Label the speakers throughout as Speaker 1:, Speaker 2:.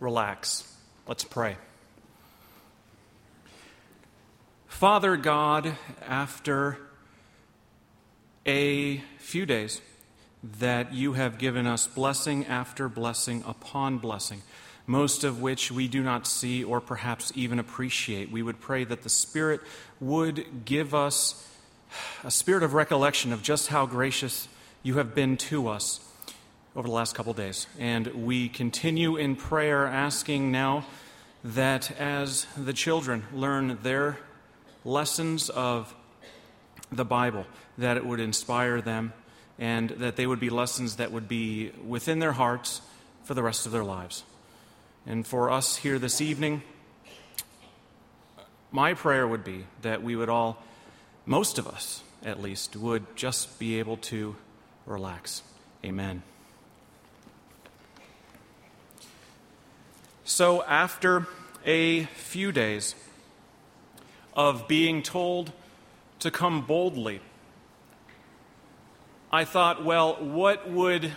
Speaker 1: relax. Let's pray. Father God, after a few days that you have given us blessing after blessing upon blessing, most of which we do not see or perhaps even appreciate, we would pray that the Spirit would give us a spirit of recollection of just how gracious you have been to us over the last couple days. And we continue in prayer asking now that as the children learn their lessons of the Bible, that it would inspire them and that they would be lessons that would be within their hearts for the rest of their lives. And for us here this evening, my prayer would be that we would all, most of us at least, would just be able to relax. Amen. So, after a few days of being told to come boldly, I thought, well, what would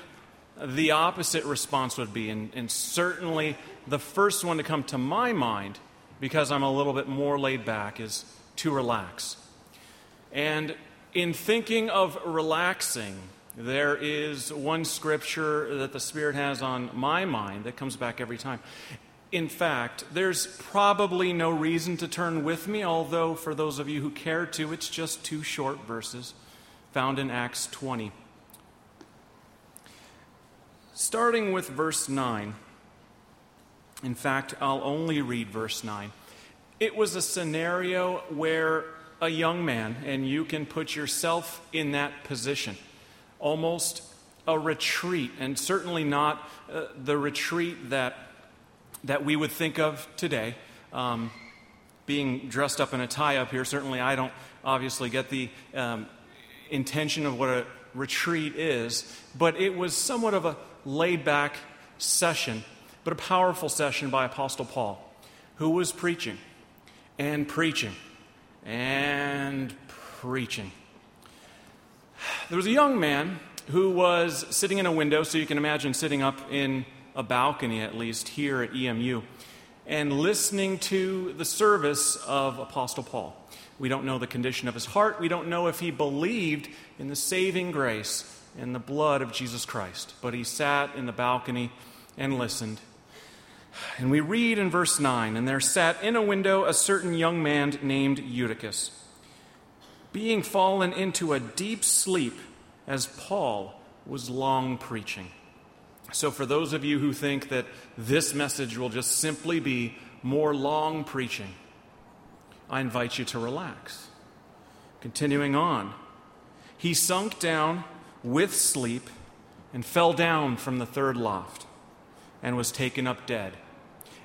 Speaker 1: the opposite response would be? And, and, certainly the first one to come to my mind, because I'm a little bit more laid back, is to relax. And in thinking of relaxing, there is one scripture that the Spirit has on my mind that comes back every time. In fact, there's probably no reason to turn with me, although for those of you who care to, it's just two short verses found in Acts 20. Starting with verse 9. In fact, I'll only read verse 9. It was a scenario where a young man, and you can put yourself in that position almost a retreat, and certainly not uh, the retreat that, that we would think of today. Um, being dressed up in a tie up here, certainly I don't obviously get the um, intention of what a retreat is, but it was somewhat of a laid back session, but a powerful session by Apostle Paul, who was preaching and preaching and preaching there was a young man who was sitting in a window, so you can imagine sitting up in a balcony, at least here at EMU, and listening to the service of Apostle Paul. We don't know the condition of his heart. We don't know if he believed in the saving grace and the blood of Jesus Christ. But he sat in the balcony and listened. And we read in verse 9 And there sat in a window a certain young man named Eutychus being fallen into a deep sleep as Paul was long preaching. So, for those of you who think that this message will just simply be more long preaching, I invite you to relax. Continuing on, he sunk down with sleep and fell down from the third loft and was taken up dead.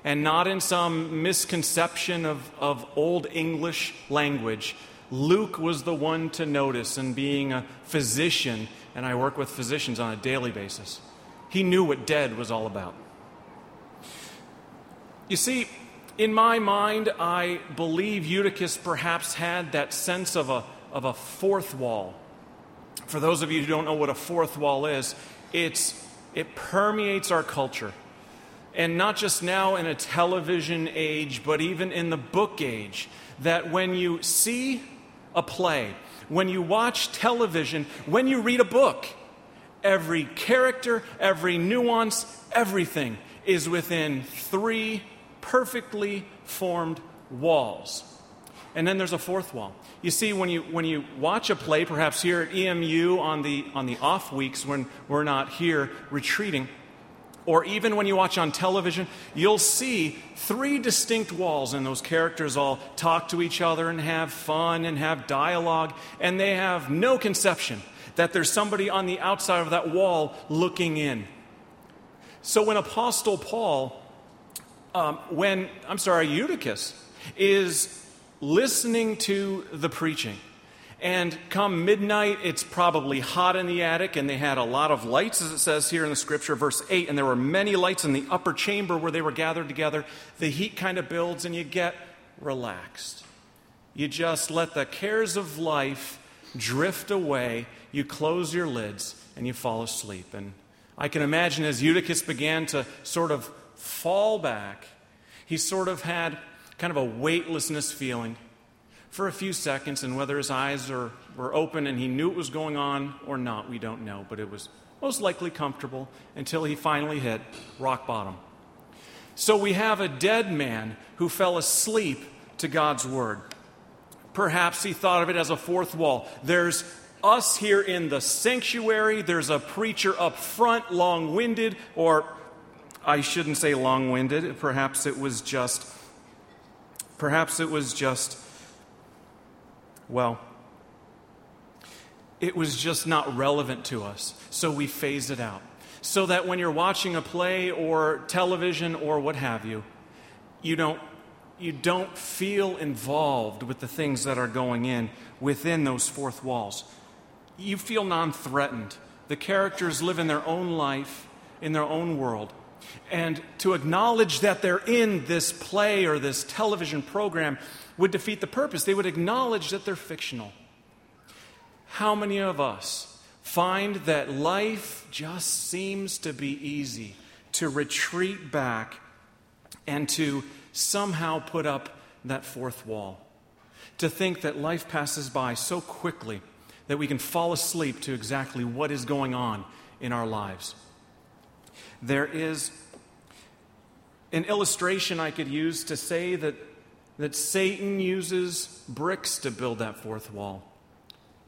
Speaker 1: And not in some misconception of, of Old English language, Luke was the one to notice, and being a physician, and I work with physicians on a daily basis, he knew what dead was all about. You see, in my mind, I believe Eutychus perhaps had that sense of a, of a fourth wall. For those of you who don't know what a fourth wall is, it's, it permeates our culture. And not just now in a television age, but even in the book age, that when you see a play, when you watch television, when you read a book, every character, every nuance, everything is within three perfectly formed walls. And then there's a fourth wall. You see, when you, when you watch a play, perhaps here at EMU on the, on the off weeks when we're not here retreating, or even when you watch on television, you'll see three distinct walls, and those characters all talk to each other and have fun and have dialogue, and they have no conception that there's somebody on the outside of that wall looking in. So when Apostle Paul, um, when, I'm sorry, Eutychus, is listening to the preaching, and come midnight, it's probably hot in the attic, and they had a lot of lights, as it says here in the scripture, verse 8. And there were many lights in the upper chamber where they were gathered together. The heat kind of builds, and you get relaxed. You just let the cares of life drift away. You close your lids, and you fall asleep. And I can imagine as Eutychus began to sort of fall back. He sort of had kind of a weightlessness feeling for a few seconds, and whether his eyes are, were open and he knew it was going on or not, we don't know, but it was most likely comfortable until he finally hit rock bottom. So we have a dead man who fell asleep to God's word. Perhaps he thought of it as a fourth wall. There's us here in the sanctuary, there's a preacher up front, long winded, or I shouldn't say long winded, perhaps it was just, perhaps it was just, well, it was just not relevant to us, so we phased it out. So that when you're watching a play or television or what have you, you don't, you don't feel involved with the things that are going in within those fourth walls. You feel non threatened. The characters live in their own life, in their own world. And to acknowledge that they're in this play or this television program would defeat the purpose. They would acknowledge that they're fictional. How many of us find that life just seems to be easy to retreat back and to somehow put up that fourth wall? To think that life passes by so quickly that we can fall asleep to exactly what is going on in our lives. There is an illustration I could use to say that, that Satan uses bricks to build that fourth wall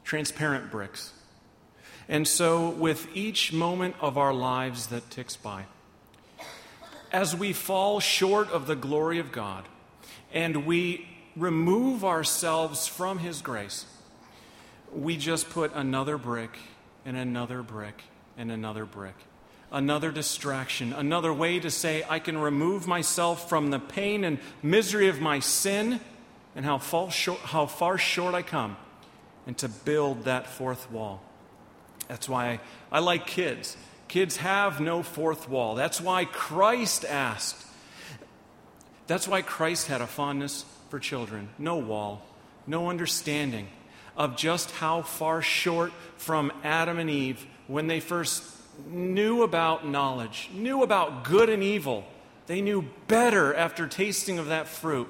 Speaker 1: transparent bricks. And so, with each moment of our lives that ticks by, as we fall short of the glory of God and we remove ourselves from His grace, we just put another brick and another brick and another brick. Another distraction, another way to say, I can remove myself from the pain and misery of my sin and how, short, how far short I come and to build that fourth wall. That's why I, I like kids. Kids have no fourth wall. That's why Christ asked. That's why Christ had a fondness for children. No wall, no understanding of just how far short from Adam and Eve when they first knew about knowledge, knew about good and evil. They knew better after tasting of that fruit.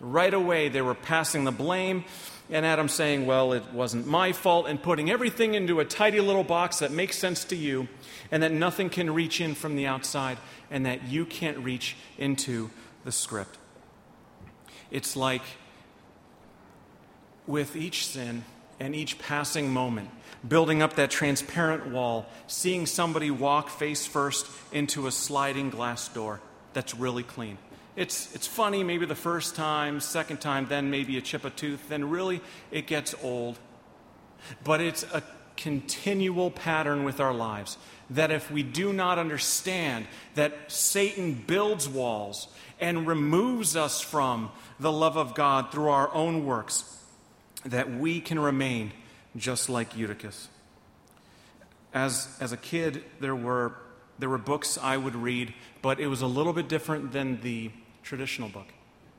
Speaker 1: Right away, they were passing the blame and Adam saying, Well, it wasn't my fault, and putting everything into a tidy little box that makes sense to you, and that nothing can reach in from the outside, and that you can't reach into the script. It's like with each sin and each passing moment, building up that transparent wall, seeing somebody walk face first into a sliding glass door that's really clean it's, it's funny maybe the first time, second time, then maybe a chip a tooth, then really it gets old. But it's a continual pattern with our lives that if we do not understand that Satan builds walls and removes us from the love of God through our own works, that we can remain just like Eutychus. As, as a kid, there were, there were books I would read, but it was a little bit different than the traditional book.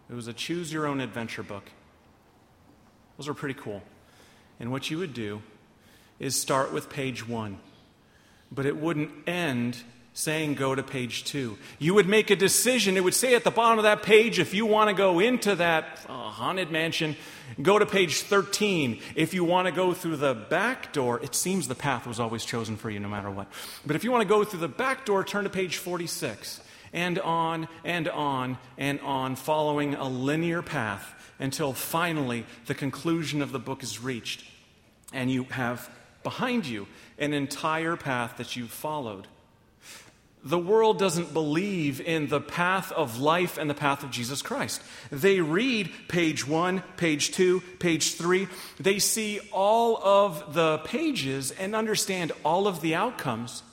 Speaker 1: It was a choose your own adventure book. Those were pretty cool. And what you would do is start with page one, but it wouldn't end saying go to page two. You would make a decision. It would say at the bottom of that page, if you want to go into that uh, haunted mansion, go to page 13. If you want to go through the back door, it seems the path was always chosen for you no matter what. But if you want to go through the back door, turn to page 46 and on and on and on, following a linear path until finally the conclusion of the book is reached. And you have behind you an entire path that you've followed. The world doesn't believe in the path of life and the path of Jesus Christ. They read page one, page two, page three. They see all of the pages and understand all of the outcomes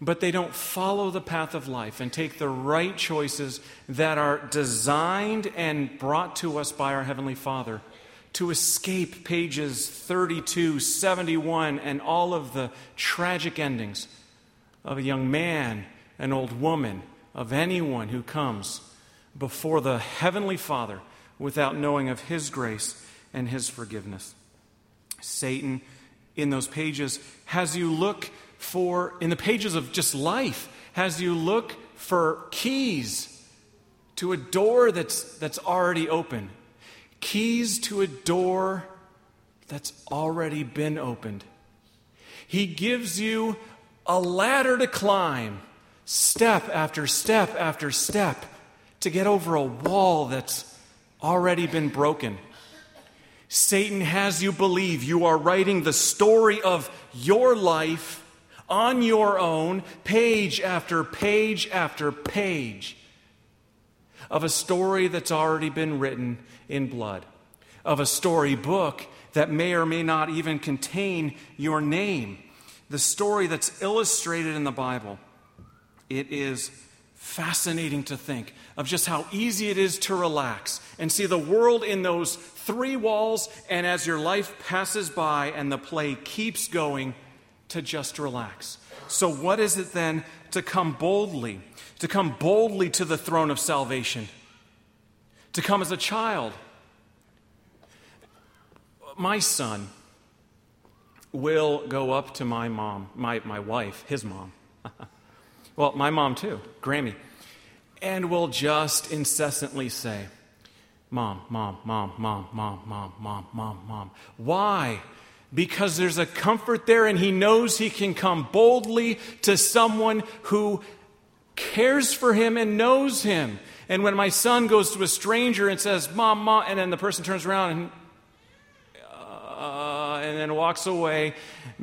Speaker 1: but they don't follow the path of life and take the right choices that are designed and brought to us by our Heavenly Father to escape pages 32, 71, and all of the tragic endings of a young man, an old woman, of anyone who comes before the Heavenly Father without knowing of His grace and His forgiveness. Satan, in those pages, has you look for, in the pages of just life, has you look for keys to a door that's, that's already open, keys to a door that's already been opened. He gives you a ladder to climb, step after step after step, to get over a wall that's already been broken. Satan has you believe you are writing the story of your life on your own, page after page after page, of a story that's already been written in blood, of a story book that may or may not even contain your name, the story that's illustrated in the Bible. It is fascinating to think of just how easy it is to relax and see the world in those three walls, and as your life passes by and the play keeps going, to just relax. So, what is it then to come boldly? To come boldly to the throne of salvation? To come as a child? My son will go up to my mom, my, my wife, his mom. well, my mom too, Grammy, and will just incessantly say, Mom, mom, mom, mom, mom, mom, mom, mom, mom. Why? Because there's a comfort there, and he knows he can come boldly to someone who cares for him and knows him. And when my son goes to a stranger and says, Mom, Mom, and then the person turns around and Uh, and then walks away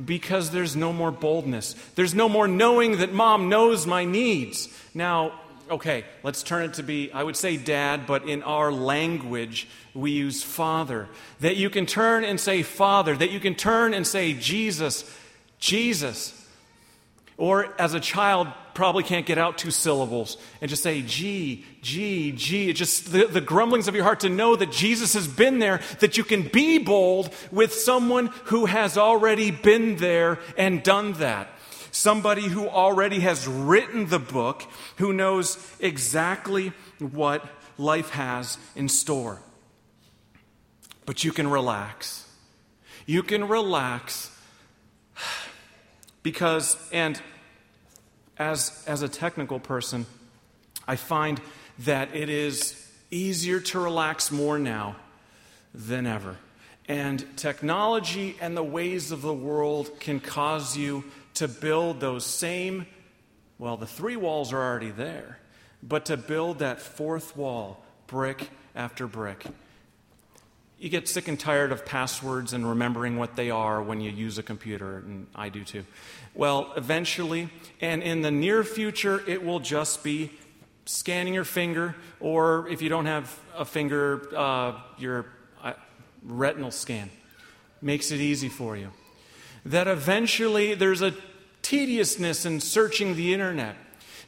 Speaker 1: because there's no more boldness. There's no more knowing that mom knows my needs. Now, okay, let's turn it to be, I would say dad, but in our language, we use father. That you can turn and say father, that you can turn and say Jesus, Jesus. Or as a child, probably can't get out two syllables and just say G, G, G. It just the, the grumblings of your heart to know that Jesus has been there, that you can be bold with someone who has already been there and done that. Somebody who already has written the book, who knows exactly what life has in store. But you can relax. You can relax because, and as, as a technical person, I find that it is easier to relax more now than ever. And technology and the ways of the world can cause you to build those same, well, the three walls are already there, but to build that fourth wall, brick after brick. You get sick and tired of passwords and remembering what they are when you use a computer, and I do too. Well, eventually, and in the near future, it will just be scanning your finger, or if you don't have a finger, uh, your uh, retinal scan. Makes it easy for you. That eventually there's a tediousness in searching the internet.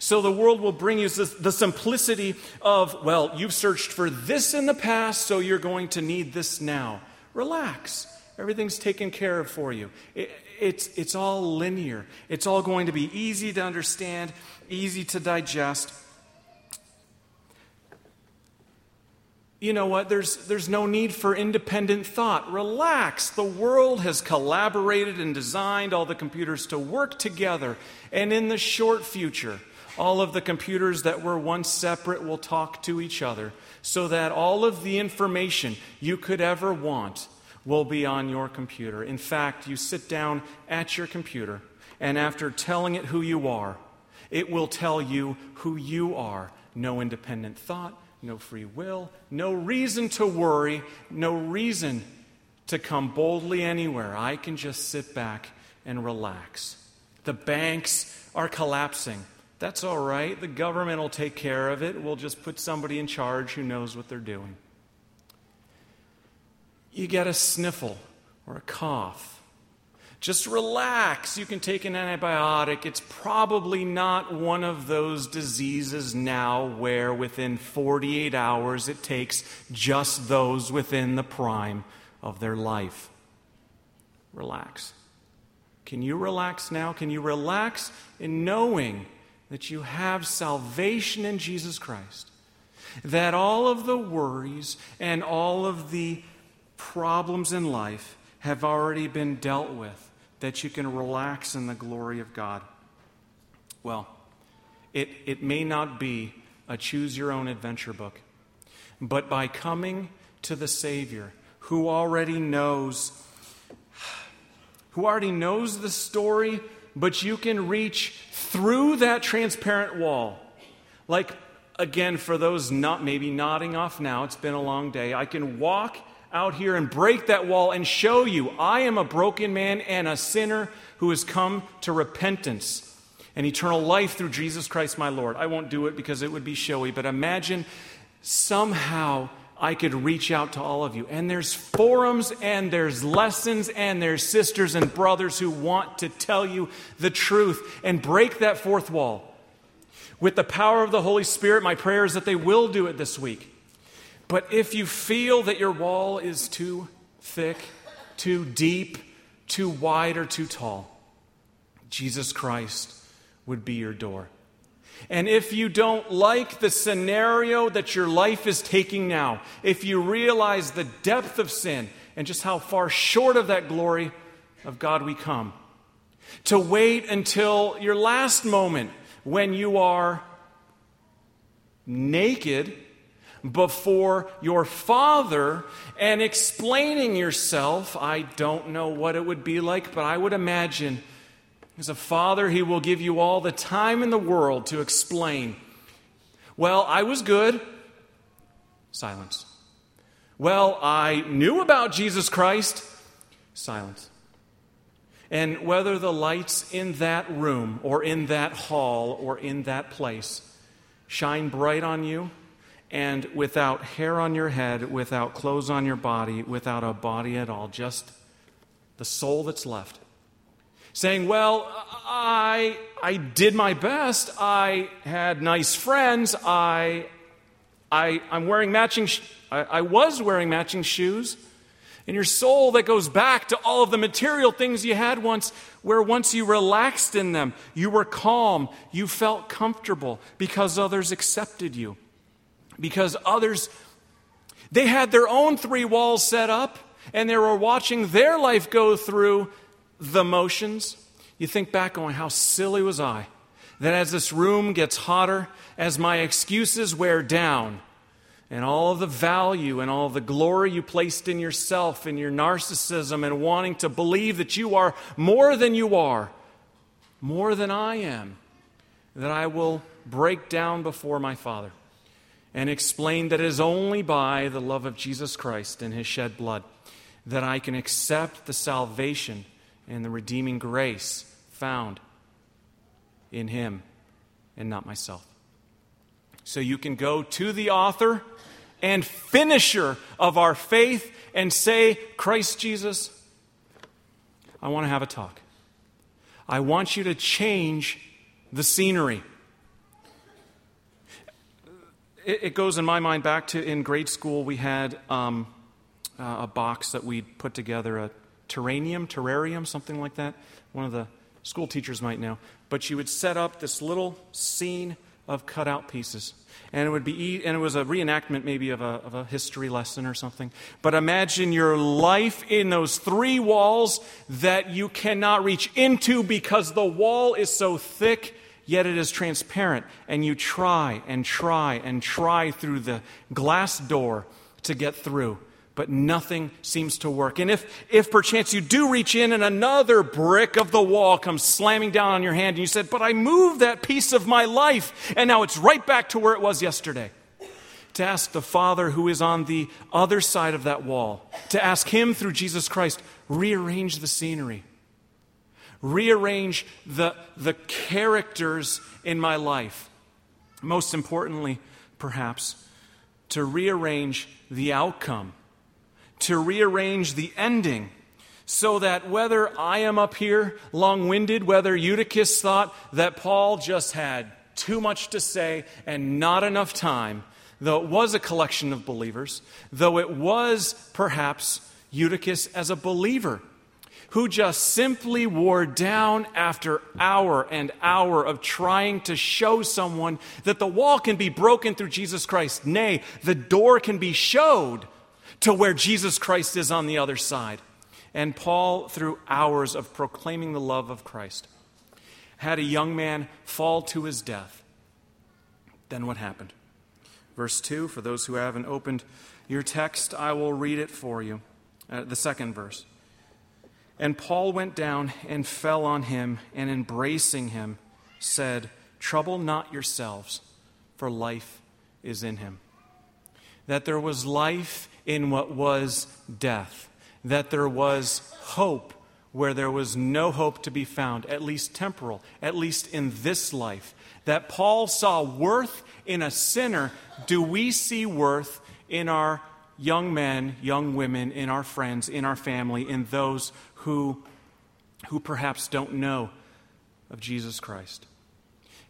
Speaker 1: So the world will bring you the, simplicity of, well, you've searched for this in the past, so you're going to need this now. Relax. Everything's taken care of for you. It, it's, it's all linear. It's all going to be easy to understand, easy to digest. you know what? There's, there's no need for independent thought. Relax. The world has collaborated and designed all the computers to work together. And in the short future, all of the computers that were once separate will talk to each other so that all of the information you could ever want will be on your computer. In fact, you sit down at your computer, and after telling it who you are, it will tell you who you are. No independent thought, no free will, no reason to worry, no reason to come boldly anywhere. I can just sit back and relax. The banks are collapsing. That's all right. The government will take care of it. We'll just put somebody in charge who knows what they're doing. You get a sniffle or a cough. Just relax. You can take an antibiotic. It's probably not one of those diseases now where within 48 hours it takes just those within the prime of their life. Relax. Can you relax now? Can you relax in knowing that you have salvation in Jesus Christ, that all of the worries and all of the problems in life have already been dealt with, that you can relax in the glory of God. Well, it, it may not be a choose your own adventure book, but by coming to the Savior who already knows who already knows the story, but you can reach through that transparent wall. Like again for those not maybe nodding off now, it's been a long day. I can walk out here and break that wall and show you I am a broken man and a sinner who has come to repentance and eternal life through Jesus Christ my Lord. I won't do it because it would be showy, but imagine somehow I could reach out to all of you. And there's forums and there's lessons and there's sisters and brothers who want to tell you the truth and break that fourth wall. With the power of the Holy Spirit, my prayer is that they will do it this week. But if you feel that your wall is too thick, too deep, too wide, or too tall, Jesus Christ would be your door. And if you don't like the scenario that your life is taking now, if you realize the depth of sin and just how far short of that glory of God we come, to wait until your last moment when you are naked before your father and explaining yourself. I don't know what it would be like, but I would imagine as a father, he will give you all the time in the world to explain. Well, I was good. Silence. Well, I knew about Jesus Christ. Silence. And whether the lights in that room or in that hall or in that place shine bright on you, and without hair on your head, without clothes on your body, without a body at all, just the soul that's left, saying, Well, I, I did my best. I had nice friends. I, I, I'm wearing matching, sh- I, I was wearing matching shoes. And your soul that goes back to all of the material things you had once, where once you relaxed in them, you were calm, you felt comfortable because others accepted you. Because others, they had their own three walls set up and they were watching their life go through the motions. You think back on how silly was I that as this room gets hotter, as my excuses wear down, and all the value and all the glory you placed in yourself and your narcissism and wanting to believe that you are more than you are, more than I am, that I will break down before my Father and explain that it is only by the love of Jesus Christ and his shed blood that I can accept the salvation and the redeeming grace found in him and not myself. So you can go to the author and finisher of our faith and say, Christ Jesus, I want to have a talk. I want you to change the scenery. It, goes in my mind back to in grade school, we had um, uh, a box that we'd put together, a terrarium, terrarium, something like that. One of the school teachers might know. But you would set up this little scene of cutout pieces. And it would be, and it was a reenactment maybe of a, of a history lesson or something. But imagine your life in those three walls that you cannot reach into because the wall is so thick, yet it is transparent. And you try and try and try through the glass door to get through but nothing seems to work. And if, if perchance you do reach in and another brick of the wall comes slamming down on your hand, and you said, But I moved that piece of my life, and now it's right back to where it was yesterday. To ask the Father who is on the other side of that wall, to ask Him through Jesus Christ, rearrange the scenery, rearrange the, the characters in my life. Most importantly, perhaps, to rearrange the outcome to rearrange the ending so that whether I am up here long winded, whether Eutychus thought that Paul just had too much to say and not enough time, though it was a collection of believers, though it was perhaps Eutychus as a believer who just simply wore down after hour and hour of trying to show someone that the wall can be broken through Jesus Christ. Nay, the door can be showed to where Jesus Christ is on the other side. And Paul, through hours of proclaiming the love of Christ, had a young man fall to his death Then what happened? Verse 2 For those who haven't opened your text, I will read it for you. Uh, the second verse. And Paul went down and fell on him, and embracing him, said, Trouble not yourselves, for life is in him. That there was life in what was death, that there was hope where there was no hope to be found, at least temporal, at least in this life. That Paul saw worth in a sinner. Do we see worth in our young men, young women, in our friends, in our family, in those who, who perhaps don't know of Jesus Christ?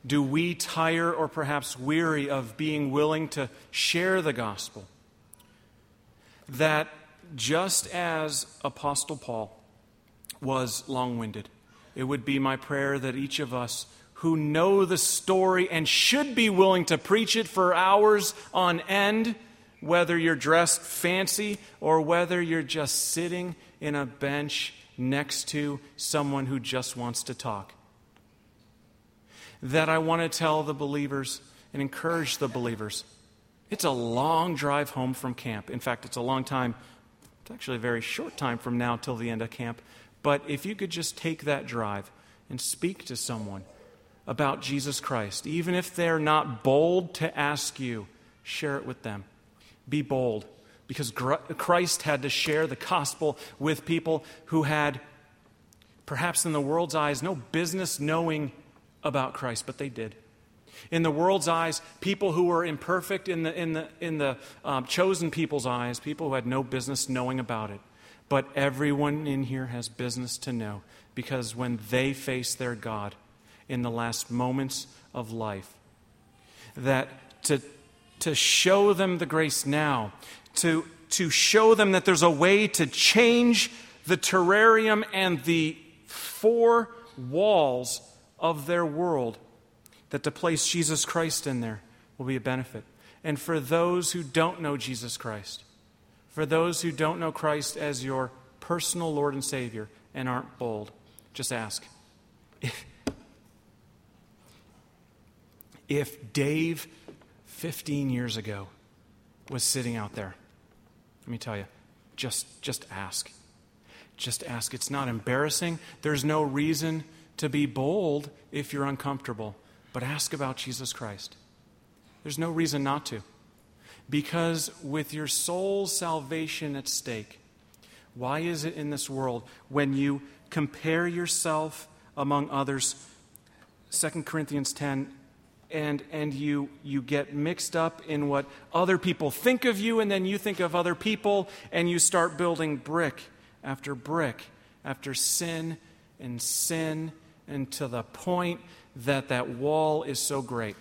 Speaker 1: Do we tire or perhaps weary of being willing to share the gospel? That just as Apostle Paul was long winded, it would be my prayer that each of us who know the story and should be willing to preach it for hours on end, whether you're dressed fancy or whether you're just sitting in a bench next to someone who just wants to talk that I want to tell the believers and encourage the believers. It's a long drive home from camp. In fact, it's a long time. It's actually a very short time from now till the end of camp. But if you could just take that drive and speak to someone about Jesus Christ, even if they're not bold to ask you, share it with them. Be bold because Christ had to share the gospel with people who had, perhaps in the world's eyes, no business knowing about Christ, but they did. In the world's eyes, people who were imperfect, in the, in the, in the um, chosen people's eyes, people who had no business knowing about it. But everyone in here has business to know because when they face their God in the last moments of life, that to, to show them the grace now, to, to show them that there's a way to change the terrarium and the four walls of their world, that to place Jesus Christ in there will be a benefit. And for those who don't know Jesus Christ, for those who don't know Christ as your personal Lord and Savior and aren't bold, just ask. If, if Dave 15 years ago was sitting out there, let me tell you, just, just ask. Just ask. It's not embarrassing. There's no reason to be bold if you're uncomfortable, but ask about Jesus Christ. There's no reason not to. Because with your soul's salvation at stake, why is it in this world when you compare yourself among others, 2 Corinthians 10, and, and you, you get mixed up in what other people think of you, and then you think of other people, and you start building brick after brick after sin and sin and to the point that that wall is so great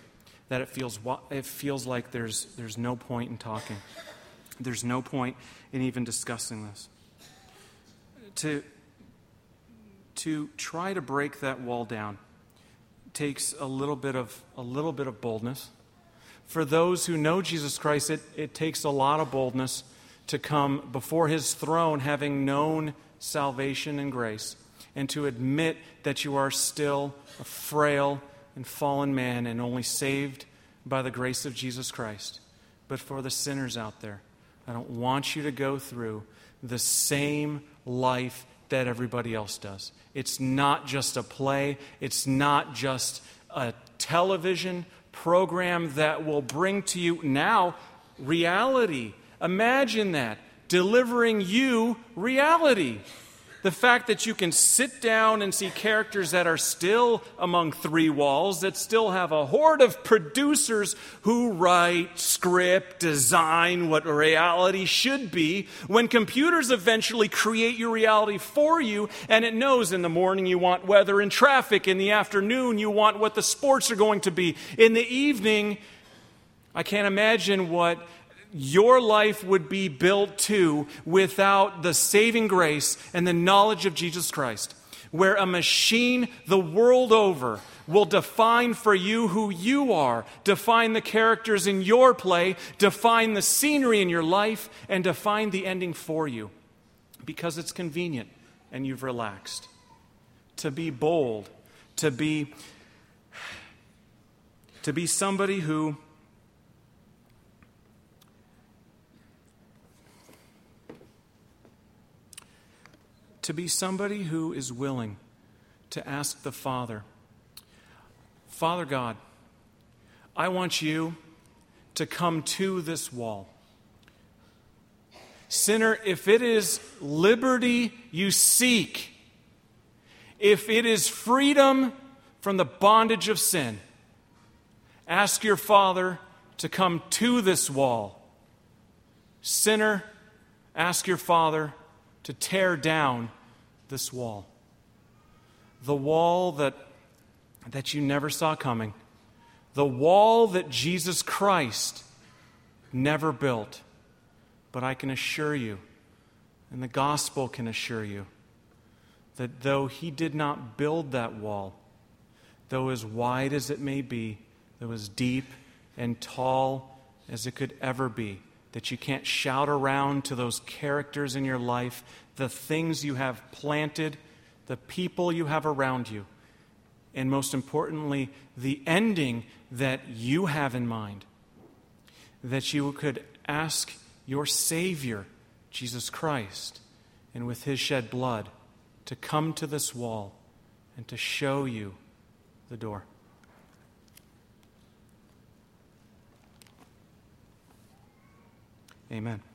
Speaker 1: that it feels, it feels like there's, there's no point in talking. There's no point in even discussing this. To, to try to break that wall down takes a little bit of, a little bit of boldness. For those who know Jesus Christ, it, it takes a lot of boldness to come before his throne having known salvation and grace and to admit that you are still a frail and fallen man and only saved by the grace of Jesus Christ. But for the sinners out there, I don't want you to go through the same life that everybody else does. It's not just a play, it's not just a television program that will bring to you now reality. Imagine that, delivering you reality. The fact that you can sit down and see characters that are still among three walls, that still have a horde of producers who write, script, design what reality should be, when computers eventually create your reality for you, and it knows in the morning you want weather and traffic, in the afternoon you want what the sports are going to be, in the evening, I can't imagine what your life would be built to without the saving grace and the knowledge of Jesus Christ. Where a machine the world over will define for you who you are, define the characters in your play, define the scenery in your life, and define the ending for you because it's convenient and you've relaxed. To be bold, to be to be somebody who to be somebody who is willing to ask the Father, Father God, I want you to come to this wall. Sinner, if it is liberty you seek, if it is freedom from the bondage of sin, ask your Father to come to this wall. Sinner, ask your Father to tear down this wall. The wall that, that you never saw coming. The wall that Jesus Christ never built. But I can assure you, and the gospel can assure you, that though he did not build that wall, though as wide as it may be, though as deep and tall as it could ever be, that you can't shout around to those characters in your life, the things you have planted, the people you have around you, and most importantly, the ending that you have in mind. That you could ask your Savior, Jesus Christ, and with his shed blood, to come to this wall and to show you the door. Amen.